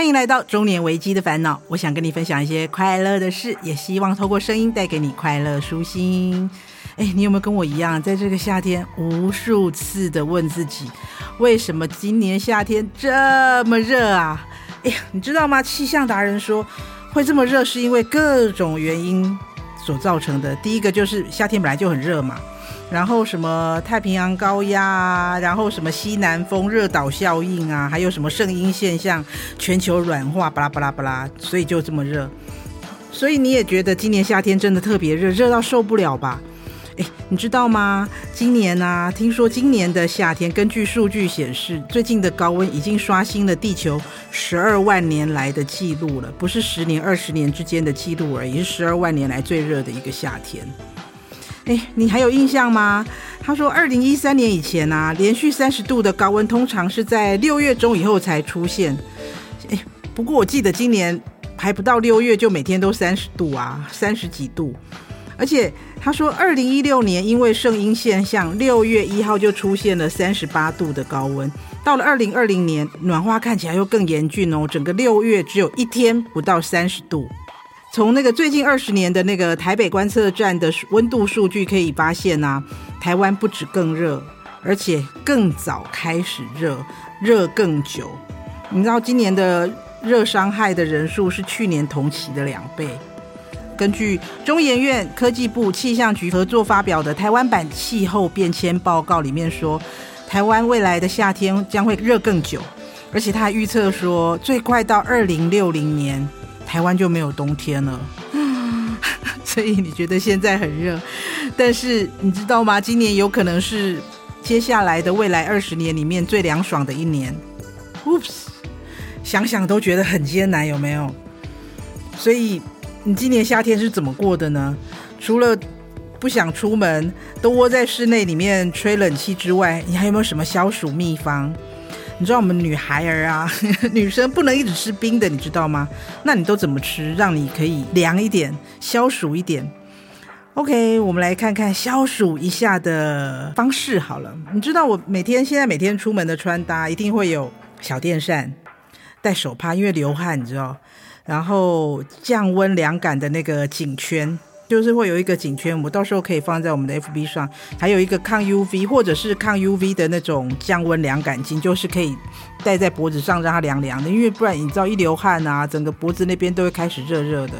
欢迎来到中年危机的烦恼。我想跟你分享一些快乐的事，也希望透过声音带给你快乐舒心。哎，你有没有跟我一样，在这个夏天无数次的问自己，为什么今年夏天这么热啊？哎呀，你知道吗？气象达人说会这么热，是因为各种原因所造成的。第一个就是夏天本来就很热嘛。然后什么太平洋高压啊，然后什么西南风热岛效应啊，还有什么圣婴现象，全球软化，巴拉巴拉巴拉，所以就这么热。所以你也觉得今年夏天真的特别热，热到受不了吧？诶，你知道吗？今年啊，听说今年的夏天，根据数据显示，最近的高温已经刷新了地球十二万年来的记录了，不是十年、二十年之间的记录而已，是十二万年来最热的一个夏天。哎，你还有印象吗？他说，二零一三年以前啊，连续三十度的高温通常是在六月中以后才出现。哎，不过我记得今年还不到六月就每天都三十度啊，三十几度。而且他说，二零一六年因为圣婴现象，六月一号就出现了三十八度的高温。到了二零二零年，暖化看起来又更严峻哦，整个六月只有一天不到三十度。从那个最近二十年的那个台北观测站的温度数据可以发现啊，台湾不止更热，而且更早开始热，热更久。你知道今年的热伤害的人数是去年同期的两倍。根据中研院科技部气象局合作发表的台湾版气候变迁报告里面说，台湾未来的夏天将会热更久，而且他还预测说，最快到二零六零年。台湾就没有冬天了，所以你觉得现在很热，但是你知道吗？今年有可能是接下来的未来二十年里面最凉爽的一年。Oops，想想都觉得很艰难，有没有？所以你今年夏天是怎么过的呢？除了不想出门，都窝在室内里面吹冷气之外，你还有没有什么消暑秘方？你知道我们女孩儿啊，女生不能一直吃冰的，你知道吗？那你都怎么吃，让你可以凉一点、消暑一点？OK，我们来看看消暑一下的方式好了。你知道我每天现在每天出门的穿搭一定会有小电扇、戴手帕，因为流汗，你知道，然后降温凉感的那个颈圈。就是会有一个颈圈，我到时候可以放在我们的 FB 上，还有一个抗 UV 或者是抗 UV 的那种降温凉感巾，就是可以戴在脖子上让它凉凉的，因为不然你知道一流汗啊，整个脖子那边都会开始热热的。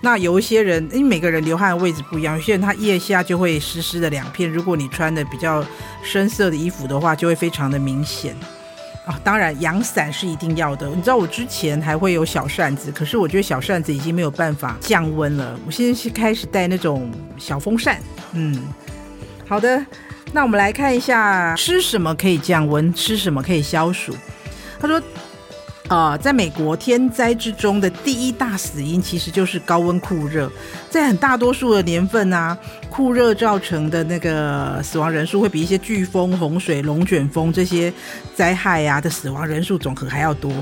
那有一些人，因为每个人流汗的位置不一样，有些人他腋下就会湿湿的两片，如果你穿的比较深色的衣服的话，就会非常的明显。啊、哦，当然阳伞是一定要的。你知道我之前还会有小扇子，可是我觉得小扇子已经没有办法降温了。我现在是开始带那种小风扇。嗯，好的，那我们来看一下吃什么可以降温，吃什么可以消暑。他说。啊、呃，在美国，天灾之中的第一大死因其实就是高温酷热。在很大多数的年份啊，酷热造成的那个死亡人数会比一些飓风、洪水、龙卷风这些灾害啊的死亡人数总和还要多。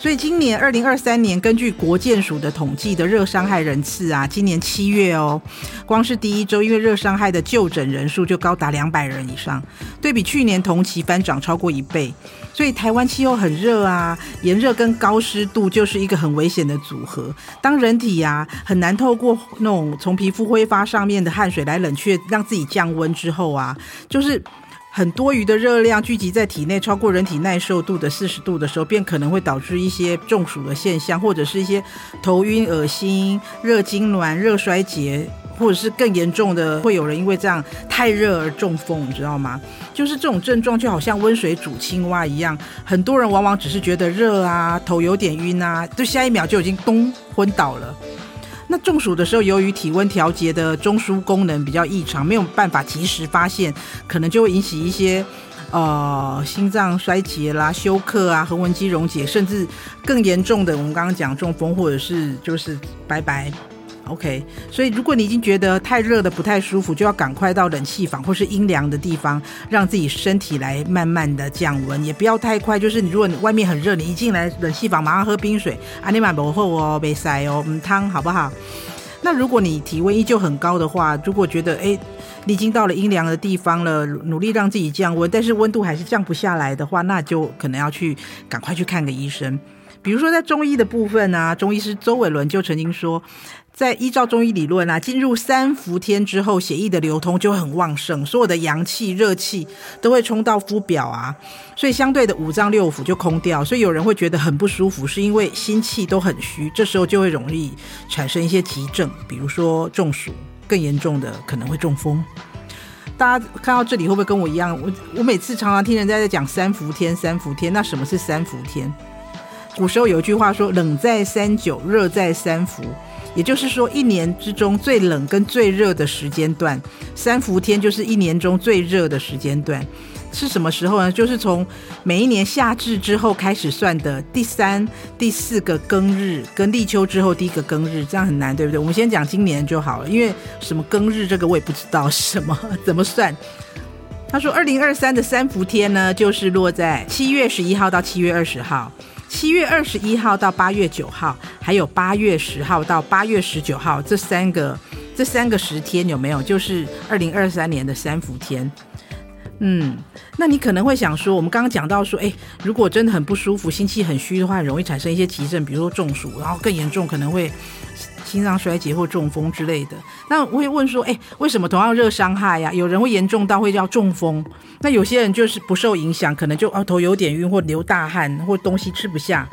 所以今年二零二三年，根据国健署的统计的热伤害人次啊，今年七月哦，光是第一周，因为热伤害的就诊人数就高达两百人以上，对比去年同期翻涨超过一倍。所以台湾气候很热啊，炎热跟高湿度就是一个很危险的组合。当人体啊很难透过那种从皮肤挥发上面的汗水来冷却，让自己降温之后啊，就是。很多余的热量聚集在体内，超过人体耐受度的四十度的时候，便可能会导致一些中暑的现象，或者是一些头晕、恶心、热痉挛、热衰竭，或者是更严重的，会有人因为这样太热而中风，你知道吗？就是这种症状就好像温水煮青蛙一样，很多人往往只是觉得热啊，头有点晕啊，就下一秒就已经咚昏倒了。那中暑的时候，由于体温调节的中枢功能比较异常，没有办法及时发现，可能就会引起一些呃心脏衰竭啦、休克啊、横纹肌溶解，甚至更严重的，我们刚刚讲中风或者是就是拜拜。OK，所以如果你已经觉得太热的不太舒服，就要赶快到冷气房或是阴凉的地方，让自己身体来慢慢的降温，也不要太快。就是你如果你外面很热，你一进来冷气房马上喝冰水，啊，你蛮不厚哦，别塞哦，嗯，汤好不好？那如果你体温依旧很高的话，如果觉得哎，你已经到了阴凉的地方了，努力让自己降温，但是温度还是降不下来的话，那就可能要去赶快去看个医生。比如说在中医的部分啊，中医师周伟伦就曾经说，在依照中医理论啊，进入三伏天之后，血液的流通就很旺盛，所有的阳气、热气都会冲到肤表啊，所以相对的五脏六腑就空掉，所以有人会觉得很不舒服，是因为心气都很虚，这时候就会容易产生一些急症，比如说中暑，更严重的可能会中风。大家看到这里会不会跟我一样？我我每次常常听人家在讲三伏天，三伏天，那什么是三伏天？古时候有一句话说：“冷在三九，热在三伏。”也就是说，一年之中最冷跟最热的时间段，三伏天就是一年中最热的时间段。是什么时候呢？就是从每一年夏至之后开始算的第三、第四个庚日，跟立秋之后第一个庚日，这样很难，对不对？我们先讲今年就好了，因为什么庚日这个我也不知道什么怎么算。他说，二零二三的三伏天呢，就是落在七月十一号到七月二十号。七月二十一号到八月九号，还有八月十号到八月十九号这三个这三个十天有没有？就是二零二三年的三伏天。嗯，那你可能会想说，我们刚刚讲到说，诶，如果真的很不舒服，心气很虚的话，容易产生一些急症，比如说中暑，然后更严重可能会心脏衰竭或中风之类的。那我会问说，诶，为什么同样热伤害呀，有人会严重到会叫中风？那有些人就是不受影响，可能就啊头有点晕或流大汗或东西吃不下。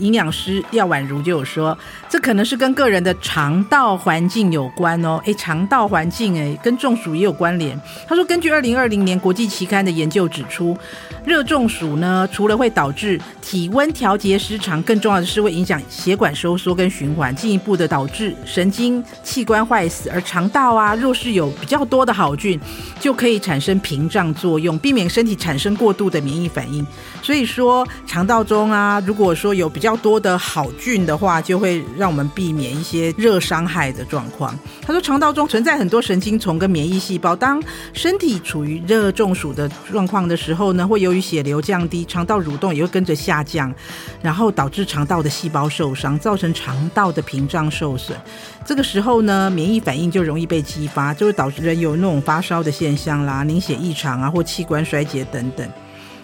营养师廖婉如就有说，这可能是跟个人的肠道环境有关哦。诶，肠道环境诶，跟中暑也有关联。他说，根据二零二零年国际期刊的研究指出，热中暑呢，除了会导致体温调节失常，更重要的是会影响血管收缩跟循环，进一步的导致神经器官坏死。而肠道啊，若是有比较多的好菌，就可以产生屏障作用，避免身体产生过度的免疫反应。所以说，肠道中啊，如果说有比较较多的好菌的话，就会让我们避免一些热伤害的状况。他说，肠道中存在很多神经丛跟免疫细胞，当身体处于热中暑的状况的时候呢，会由于血流降低，肠道蠕动也会跟着下降，然后导致肠道的细胞受伤，造成肠道的屏障受损。这个时候呢，免疫反应就容易被激发，就会导致人有那种发烧的现象啦、凝血异常啊，或器官衰竭等等。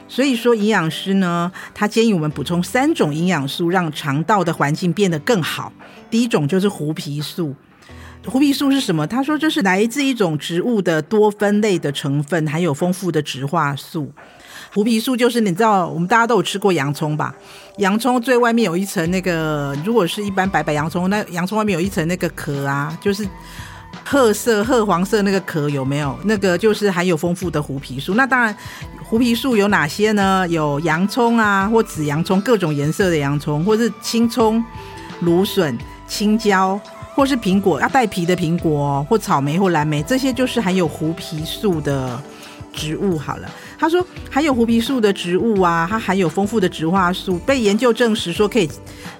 所以说，营养师呢，他建议我们补充三种营养素，让肠道的环境变得更好。第一种就是胡皮素。胡皮素是什么？他说这是来自一种植物的多酚类的成分，含有丰富的植化素。胡皮素就是你知道，我们大家都有吃过洋葱吧？洋葱最外面有一层那个，如果是一般白白洋葱，那洋葱外面有一层那个壳啊，就是。褐色、褐黄色那个壳有没有？那个就是含有丰富的胡皮素。那当然，胡皮素有哪些呢？有洋葱啊，或紫洋葱，各种颜色的洋葱，或是青葱、芦笋、青椒，或是苹果要带皮的苹果，或草莓或蓝莓，这些就是含有胡皮素的植物。好了。他说，含有胡皮素的植物啊，它含有丰富的植化素，被研究证实说可以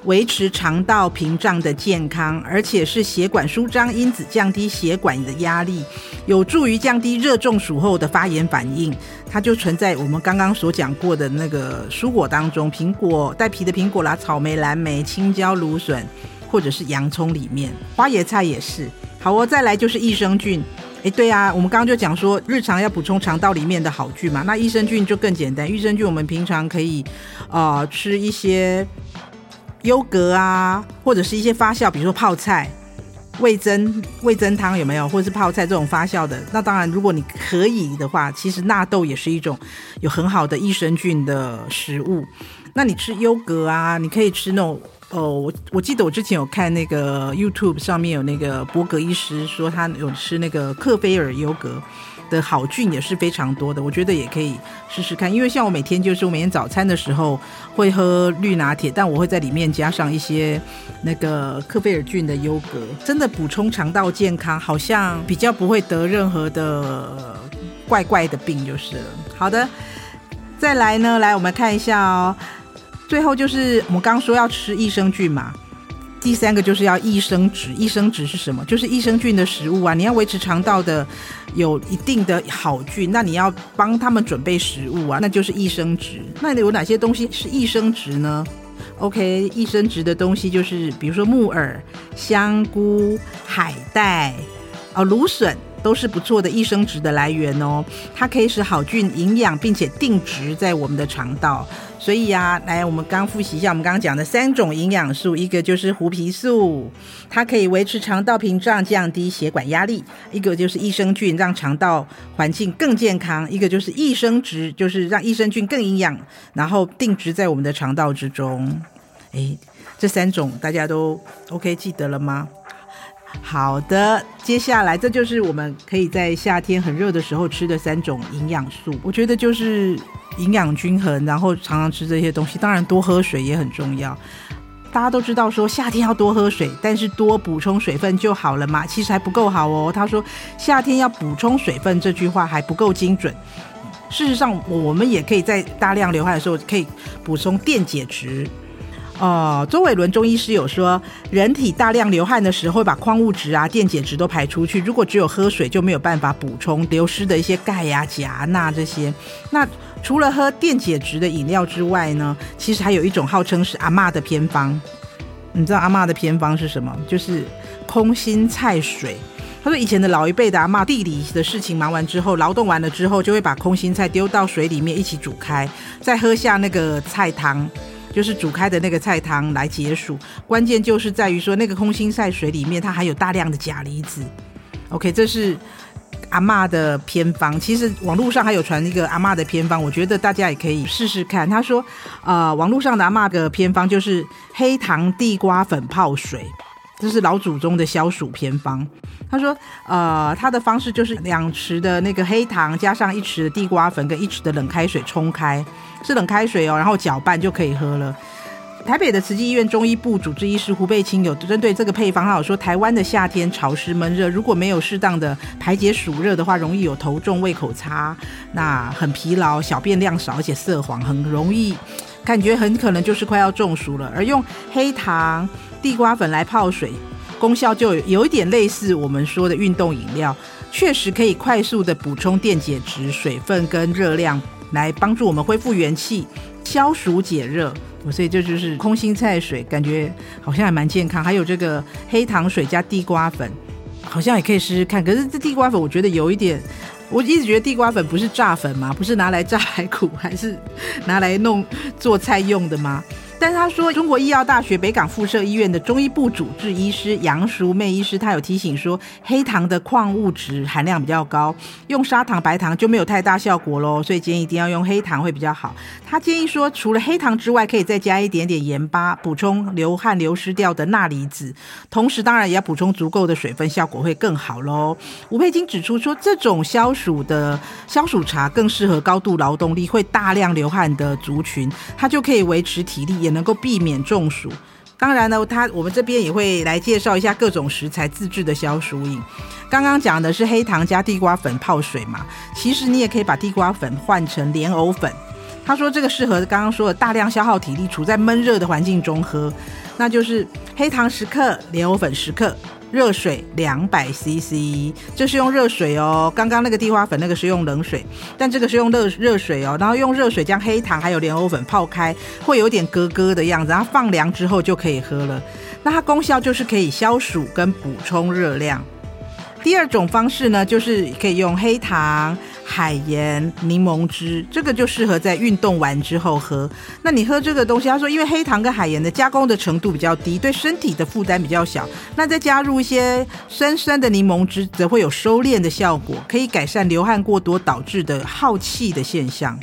维持肠道屏障的健康，而且是血管舒张因子，降低血管的压力，有助于降低热中暑后的发炎反应。它就存在我们刚刚所讲过的那个蔬果当中，苹果带皮的苹果啦，草莓、蓝莓、青椒、芦笋，或者是洋葱里面，花椰菜也是。好哦，再来就是益生菌。哎，对啊，我们刚刚就讲说，日常要补充肠道里面的好菌嘛。那益生菌就更简单，益生菌我们平常可以，呃，吃一些优格啊，或者是一些发酵，比如说泡菜、味噌、味噌汤有没有？或者是泡菜这种发酵的。那当然，如果你可以的话，其实纳豆也是一种有很好的益生菌的食物。那你吃优格啊，你可以吃那种。哦，我我记得我之前有看那个 YouTube 上面有那个伯格医师说他有吃那个克菲尔优格的好菌也是非常多的，我觉得也可以试试看。因为像我每天就是我每天早餐的时候会喝绿拿铁，但我会在里面加上一些那个克菲尔菌的优格，真的补充肠道健康，好像比较不会得任何的怪怪的病就是了。好的，再来呢，来我们看一下哦。最后就是我们刚刚说要吃益生菌嘛，第三个就是要益生质。益生质是什么？就是益生菌的食物啊。你要维持肠道的有一定的好菌，那你要帮他们准备食物啊，那就是益生质。那有哪些东西是益生质呢？OK，益生质的东西就是比如说木耳、香菇、海带、哦芦笋都是不错的益生值的来源哦。它可以使好菌营养，并且定植在我们的肠道。所以呀，来，我们刚复习一下我们刚刚讲的三种营养素，一个就是胡皮素，它可以维持肠道屏障，降低血管压力；一个就是益生菌，让肠道环境更健康；一个就是益生值，就是让益生菌更营养，然后定植在我们的肠道之中。诶，这三种大家都 OK 记得了吗？好的，接下来这就是我们可以在夏天很热的时候吃的三种营养素。我觉得就是营养均衡，然后常常吃这些东西。当然，多喝水也很重要。大家都知道说夏天要多喝水，但是多补充水分就好了嘛？其实还不够好哦。他说夏天要补充水分这句话还不够精准。事实上，我们也可以在大量流汗的时候可以补充电解质。哦，周伟伦中医师有说，人体大量流汗的时候会把矿物质啊、电解质都排出去。如果只有喝水，就没有办法补充流失的一些钙呀、钾、钠这些。那除了喝电解质的饮料之外呢，其实还有一种号称是阿嬷的偏方。你知道阿嬷的偏方是什么？就是空心菜水。他说以前的老一辈的阿嬷，地里的事情忙完之后，劳动完了之后，就会把空心菜丢到水里面一起煮开，再喝下那个菜汤。就是煮开的那个菜汤来解暑，关键就是在于说那个空心菜水里面它含有大量的钾离子。OK，这是阿嬷的偏方。其实网络上还有传一个阿嬷的偏方，我觉得大家也可以试试看。他说，呃，网络上的阿嬷的偏方就是黑糖地瓜粉泡水，这是老祖宗的消暑偏方。他说，呃，他的方式就是两匙的那个黑糖加上一匙的地瓜粉跟一匙的冷开水冲开。是冷开水哦，然后搅拌就可以喝了。台北的慈济医院中医部主治医师胡贝清有针对这个配方，他有说，台湾的夏天潮湿闷热，如果没有适当的排解暑热的话，容易有头重、胃口差，那很疲劳、小便量少，而且色黄，很容易感觉很可能就是快要中暑了。而用黑糖、地瓜粉来泡水，功效就有一点类似我们说的运动饮料，确实可以快速的补充电解质、水分跟热量。来帮助我们恢复元气、消暑解热，所以这就是空心菜水，感觉好像还蛮健康。还有这个黑糖水加地瓜粉，好像也可以试试看。可是这地瓜粉我觉得有一点，我一直觉得地瓜粉不是炸粉吗？不是拿来炸排骨，还是拿来弄做菜用的吗？但是他说，中国医药大学北港附设医院的中医部主治医师杨淑媚医师，他有提醒说，黑糖的矿物质含量比较高，用砂糖、白糖就没有太大效果喽，所以建议一定要用黑糖会比较好。他建议说，除了黑糖之外，可以再加一点点盐巴，补充流汗流失掉的钠离子，同时当然也要补充足够的水分，效果会更好喽。吴佩金指出说，这种消暑的消暑茶更适合高度劳动力、会大量流汗的族群，它就可以维持体力。也能够避免中暑。当然呢，他我们这边也会来介绍一下各种食材自制的消暑饮。刚刚讲的是黑糖加地瓜粉泡水嘛，其实你也可以把地瓜粉换成莲藕粉。他说这个适合刚刚说的大量消耗体力、处在闷热的环境中喝，那就是黑糖十克，莲藕粉十克。热水两百 CC，这是用热水哦。刚刚那个地瓜粉那个是用冷水，但这个是用热热水哦。然后用热水将黑糖还有莲藕粉泡开，会有点咯咯的样子。然后放凉之后就可以喝了。那它功效就是可以消暑跟补充热量。第二种方式呢，就是可以用黑糖。海盐柠檬汁，这个就适合在运动完之后喝。那你喝这个东西，他说因为黑糖跟海盐的加工的程度比较低，对身体的负担比较小。那再加入一些酸酸的柠檬汁，则会有收敛的效果，可以改善流汗过多导致的耗气的现象。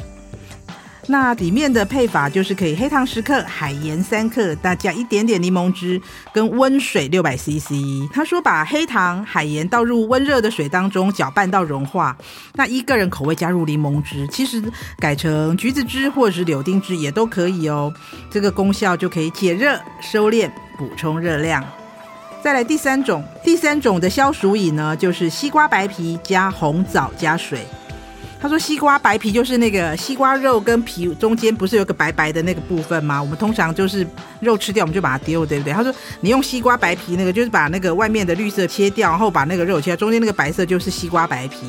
那里面的配法就是可以黑糖十克，海盐三克，再加一点点柠檬汁跟温水六百 CC。他说把黑糖、海盐倒入温热的水当中搅拌到融化。那依个人口味加入柠檬汁，其实改成橘子汁或者是柳丁汁也都可以哦。这个功效就可以解热、收敛、补充热量。再来第三种，第三种的消暑饮呢，就是西瓜白皮加红枣加水。他说：“西瓜白皮就是那个西瓜肉跟皮中间不是有个白白的那个部分吗？我们通常就是肉吃掉，我们就把它丢，对不对？”他说：“你用西瓜白皮那个，就是把那个外面的绿色切掉，然后把那个肉切掉，中间那个白色就是西瓜白皮。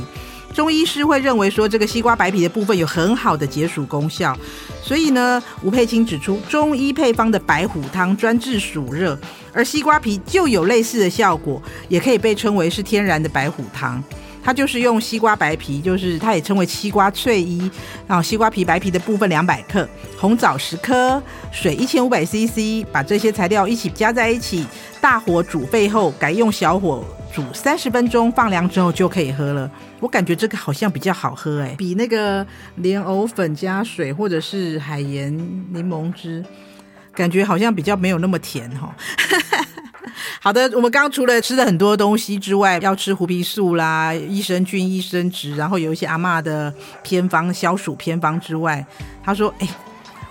中医师会认为说这个西瓜白皮的部分有很好的解暑功效，所以呢，吴佩青指出，中医配方的白虎汤专治暑热，而西瓜皮就有类似的效果，也可以被称为是天然的白虎汤。它就是用西瓜白皮，就是它也称为西瓜翠衣，然后西瓜皮白皮的部分两百克，红枣十颗，水一千五百 CC，把这些材料一起加在一起，大火煮沸后，改用小火煮三十分钟，放凉之后就可以喝了。我感觉这个好像比较好喝哎，比那个莲藕粉加水或者是海盐柠檬汁，感觉好像比较没有那么甜哈。好的，我们刚刚除了吃了很多东西之外，要吃胡皮素啦、益生菌、益生质，然后有一些阿嬷的偏方、消暑偏方之外，他说：“哎，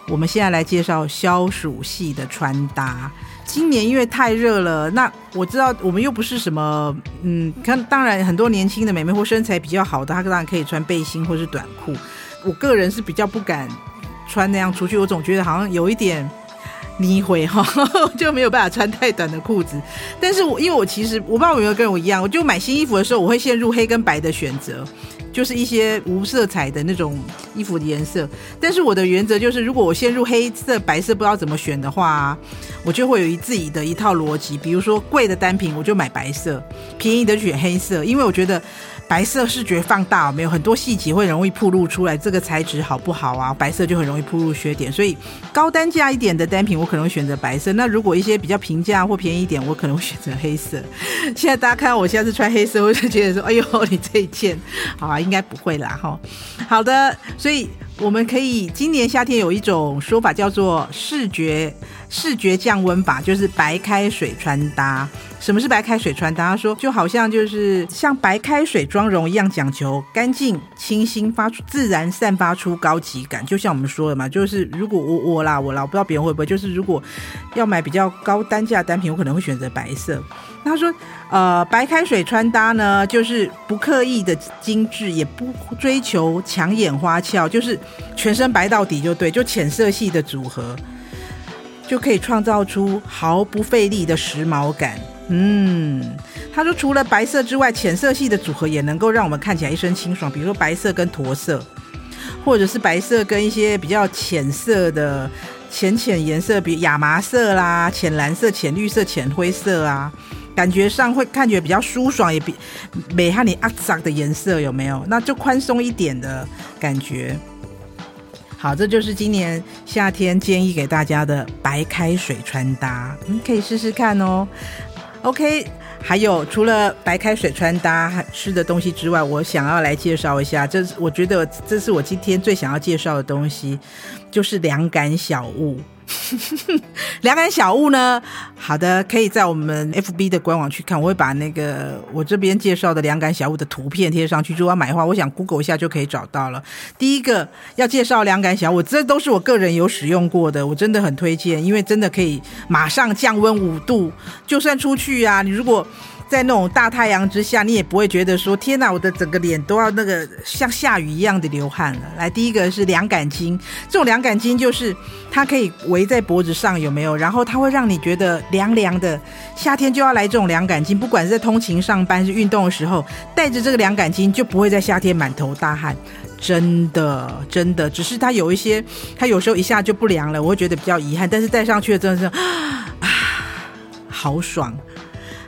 我们现在来介绍消暑系的穿搭。今年因为太热了，那我知道我们又不是什么，嗯，看当然很多年轻的美眉或身材比较好的，她当然可以穿背心或是短裤。我个人是比较不敢穿那样出去，我总觉得好像有一点。”你会哈，就没有办法穿太短的裤子。但是我因为我其实我不知道有没有跟我一样，我就买新衣服的时候，我会陷入黑跟白的选择，就是一些无色彩的那种衣服的颜色。但是我的原则就是，如果我陷入黑色、白色不知道怎么选的话，我就会有一自己的一套逻辑。比如说贵的单品，我就买白色；便宜的选黑色，因为我觉得。白色视觉放大，没有很多细节会容易暴露出来，这个材质好不好啊？白色就很容易暴露缺点，所以高单价一点的单品我可能会选择白色。那如果一些比较平价或便宜一点，我可能会选择黑色。现在大家看到我现在是穿黑色，我就觉得说，哎呦，你这一件，好啊，应该不会啦，哈。好的，所以。我们可以今年夏天有一种说法叫做视觉视觉降温法，就是白开水穿搭。什么是白开水穿搭？他说就好像就是像白开水妆容一样，讲求干净清新，发出自然散发出高级感。就像我们说的嘛，就是如果我我啦我啦，我不知道别人会不会，就是如果要买比较高单价单品，我可能会选择白色。他说：“呃，白开水穿搭呢，就是不刻意的精致，也不追求抢眼花俏，就是全身白到底就对，就浅色系的组合，就可以创造出毫不费力的时髦感。嗯，他说除了白色之外，浅色系的组合也能够让我们看起来一身清爽，比如说白色跟驼色，或者是白色跟一些比较浅色的浅浅颜色，比亚麻色啦、浅蓝色、浅绿色、浅灰色啊。”感觉上会看起来比较舒爽，也比美哈你阿杂的颜色有没有？那就宽松一点的感觉。好，这就是今年夏天建议给大家的白开水穿搭，你可以试试看哦。OK，还有除了白开水穿搭吃的东西之外，我想要来介绍一下，这是我觉得这是我今天最想要介绍的东西，就是凉感小物。两感小物呢？好的，可以在我们 FB 的官网去看，我会把那个我这边介绍的两感小物的图片贴上去。如果要买的话，我想 Google 一下就可以找到了。第一个要介绍两感小物，这都是我个人有使用过的，我真的很推荐，因为真的可以马上降温五度，就算出去啊，你如果。在那种大太阳之下，你也不会觉得说天哪，我的整个脸都要那个像下雨一样的流汗了。来，第一个是凉感巾，这种凉感巾就是它可以围在脖子上，有没有？然后它会让你觉得凉凉的。夏天就要来这种凉感巾，不管是在通勤上班，是运动的时候，带着这个凉感巾就不会在夏天满头大汗。真的，真的，只是它有一些，它有时候一下就不凉了，我会觉得比较遗憾。但是戴上去真的是啊，好爽。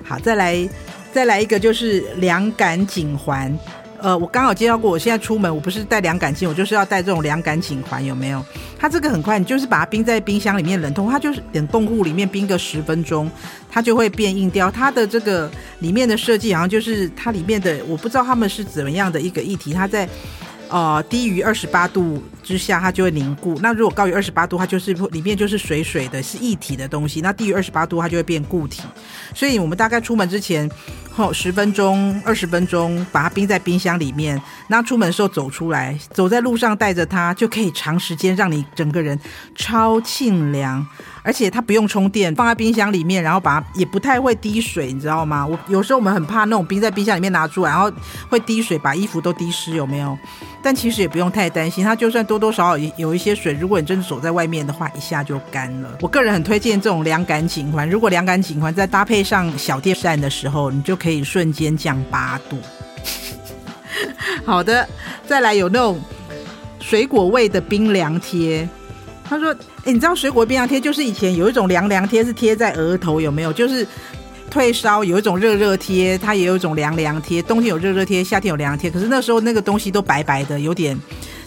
好，再来，再来一个就是凉感颈环。呃，我刚好介绍过，我现在出门我不是带凉感巾，我就是要带这种凉感颈环，有没有？它这个很快，你就是把它冰在冰箱里面冷冻，它就是冷冻库里面冰个十分钟，它就会变硬掉。它的这个里面的设计好像就是它里面的，我不知道他们是怎么样的一个议题，它在。呃，低于二十八度之下，它就会凝固。那如果高于二十八度，它就是里面就是水水的，是液体的东西。那低于二十八度，它就会变固体。所以我们大概出门之前，后十分钟、二十分钟，把它冰在冰箱里面。那出门的时候走出来，走在路上带着它，就可以长时间让你整个人超沁凉。而且它不用充电，放在冰箱里面，然后把它也不太会滴水，你知道吗？我有时候我们很怕那种冰在冰箱里面拿出来，然后会滴水，把衣服都滴湿，有没有？但其实也不用太担心，它就算多多多少少有一些水，如果你真的走在外面的话，一下就干了。我个人很推荐这种凉感颈环，如果凉感颈环再搭配上小电扇的时候，你就可以瞬间降八度。好的，再来有那种水果味的冰凉贴。他说：“哎，你知道水果冰凉贴就是以前有一种凉凉贴是贴在额头，有没有？就是退烧有一种热热贴，它也有一种凉凉贴。冬天有热热贴，夏天有凉凉贴。可是那时候那个东西都白白的，有点。”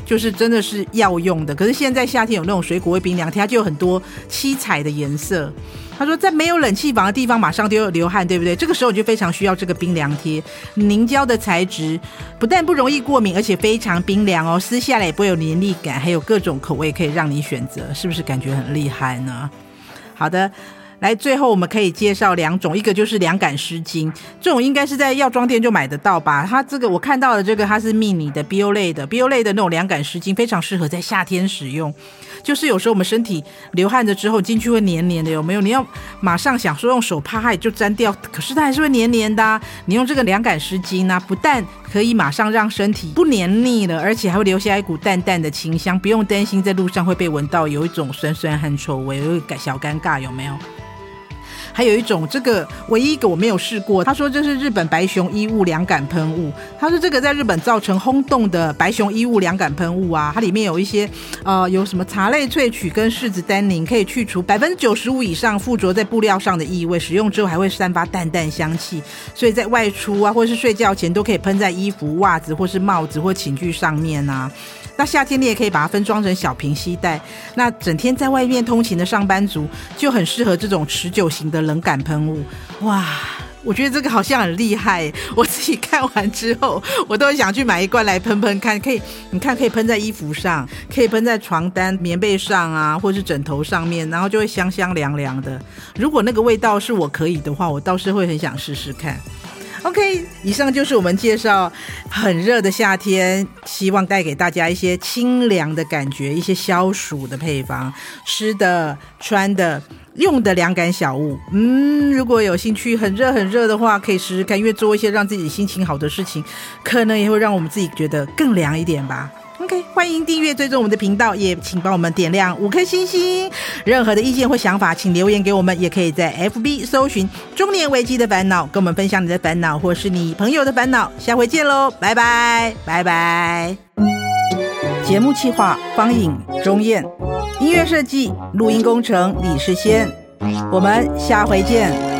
就是真的是药用的，可是现在夏天有那种水果味冰凉贴，它就有很多七彩的颜色。他说，在没有冷气房的地方，马上就要流汗，对不对？这个时候你就非常需要这个冰凉贴，凝胶的材质，不但不容易过敏，而且非常冰凉哦，撕下来也不会有黏腻感，还有各种口味可以让你选择，是不是感觉很厉害呢？好的。来，最后我们可以介绍两种，一个就是凉感湿巾，这种应该是在药妆店就买得到吧？它这个我看到的这个它是 mini 的 bio 类的 bio 类的那种凉感湿巾，非常适合在夏天使用。就是有时候我们身体流汗了之后进去会黏黏的，有没有？你要马上想说用手帕它就沾掉，可是它还是会黏黏的啊。你用这个凉感湿巾呢，不但可以马上让身体不黏腻了，而且还会留下一股淡淡的清香，不用担心在路上会被闻到有一种酸酸汗臭味，有一个小尴尬，有没有？还有一种，这个唯一一个我没有试过。他说这是日本白熊衣物凉感喷雾。他说这个在日本造成轰动的白熊衣物凉感喷雾啊，它里面有一些呃，有什么茶类萃取跟柿子单宁，可以去除百分之九十五以上附着在布料上的异味。使用之后还会散发淡淡香气，所以在外出啊，或是睡觉前都可以喷在衣服、袜子或是帽子或寝具上面啊。那夏天你也可以把它分装成小瓶吸带。那整天在外面通勤的上班族就很适合这种持久型的冷感喷雾。哇，我觉得这个好像很厉害。我自己看完之后，我都想去买一罐来喷喷看。可以，你看可以喷在衣服上，可以喷在床单、棉被上啊，或是枕头上面，然后就会香香凉凉的。如果那个味道是我可以的话，我倒是会很想试试看。OK，以上就是我们介绍很热的夏天，希望带给大家一些清凉的感觉，一些消暑的配方，吃的、穿的、用的凉感小物。嗯，如果有兴趣，很热很热的话，可以试试看，因为做一些让自己心情好的事情，可能也会让我们自己觉得更凉一点吧。OK，欢迎订阅追踪我们的频道，也请帮我们点亮五颗星星。任何的意见或想法，请留言给我们，也可以在 FB 搜寻“中年危机的烦恼”，跟我们分享你的烦恼或是你朋友的烦恼。下回见喽，拜拜拜拜。节目企划方颖、钟燕，音乐设计、录音工程李世先。我们下回见。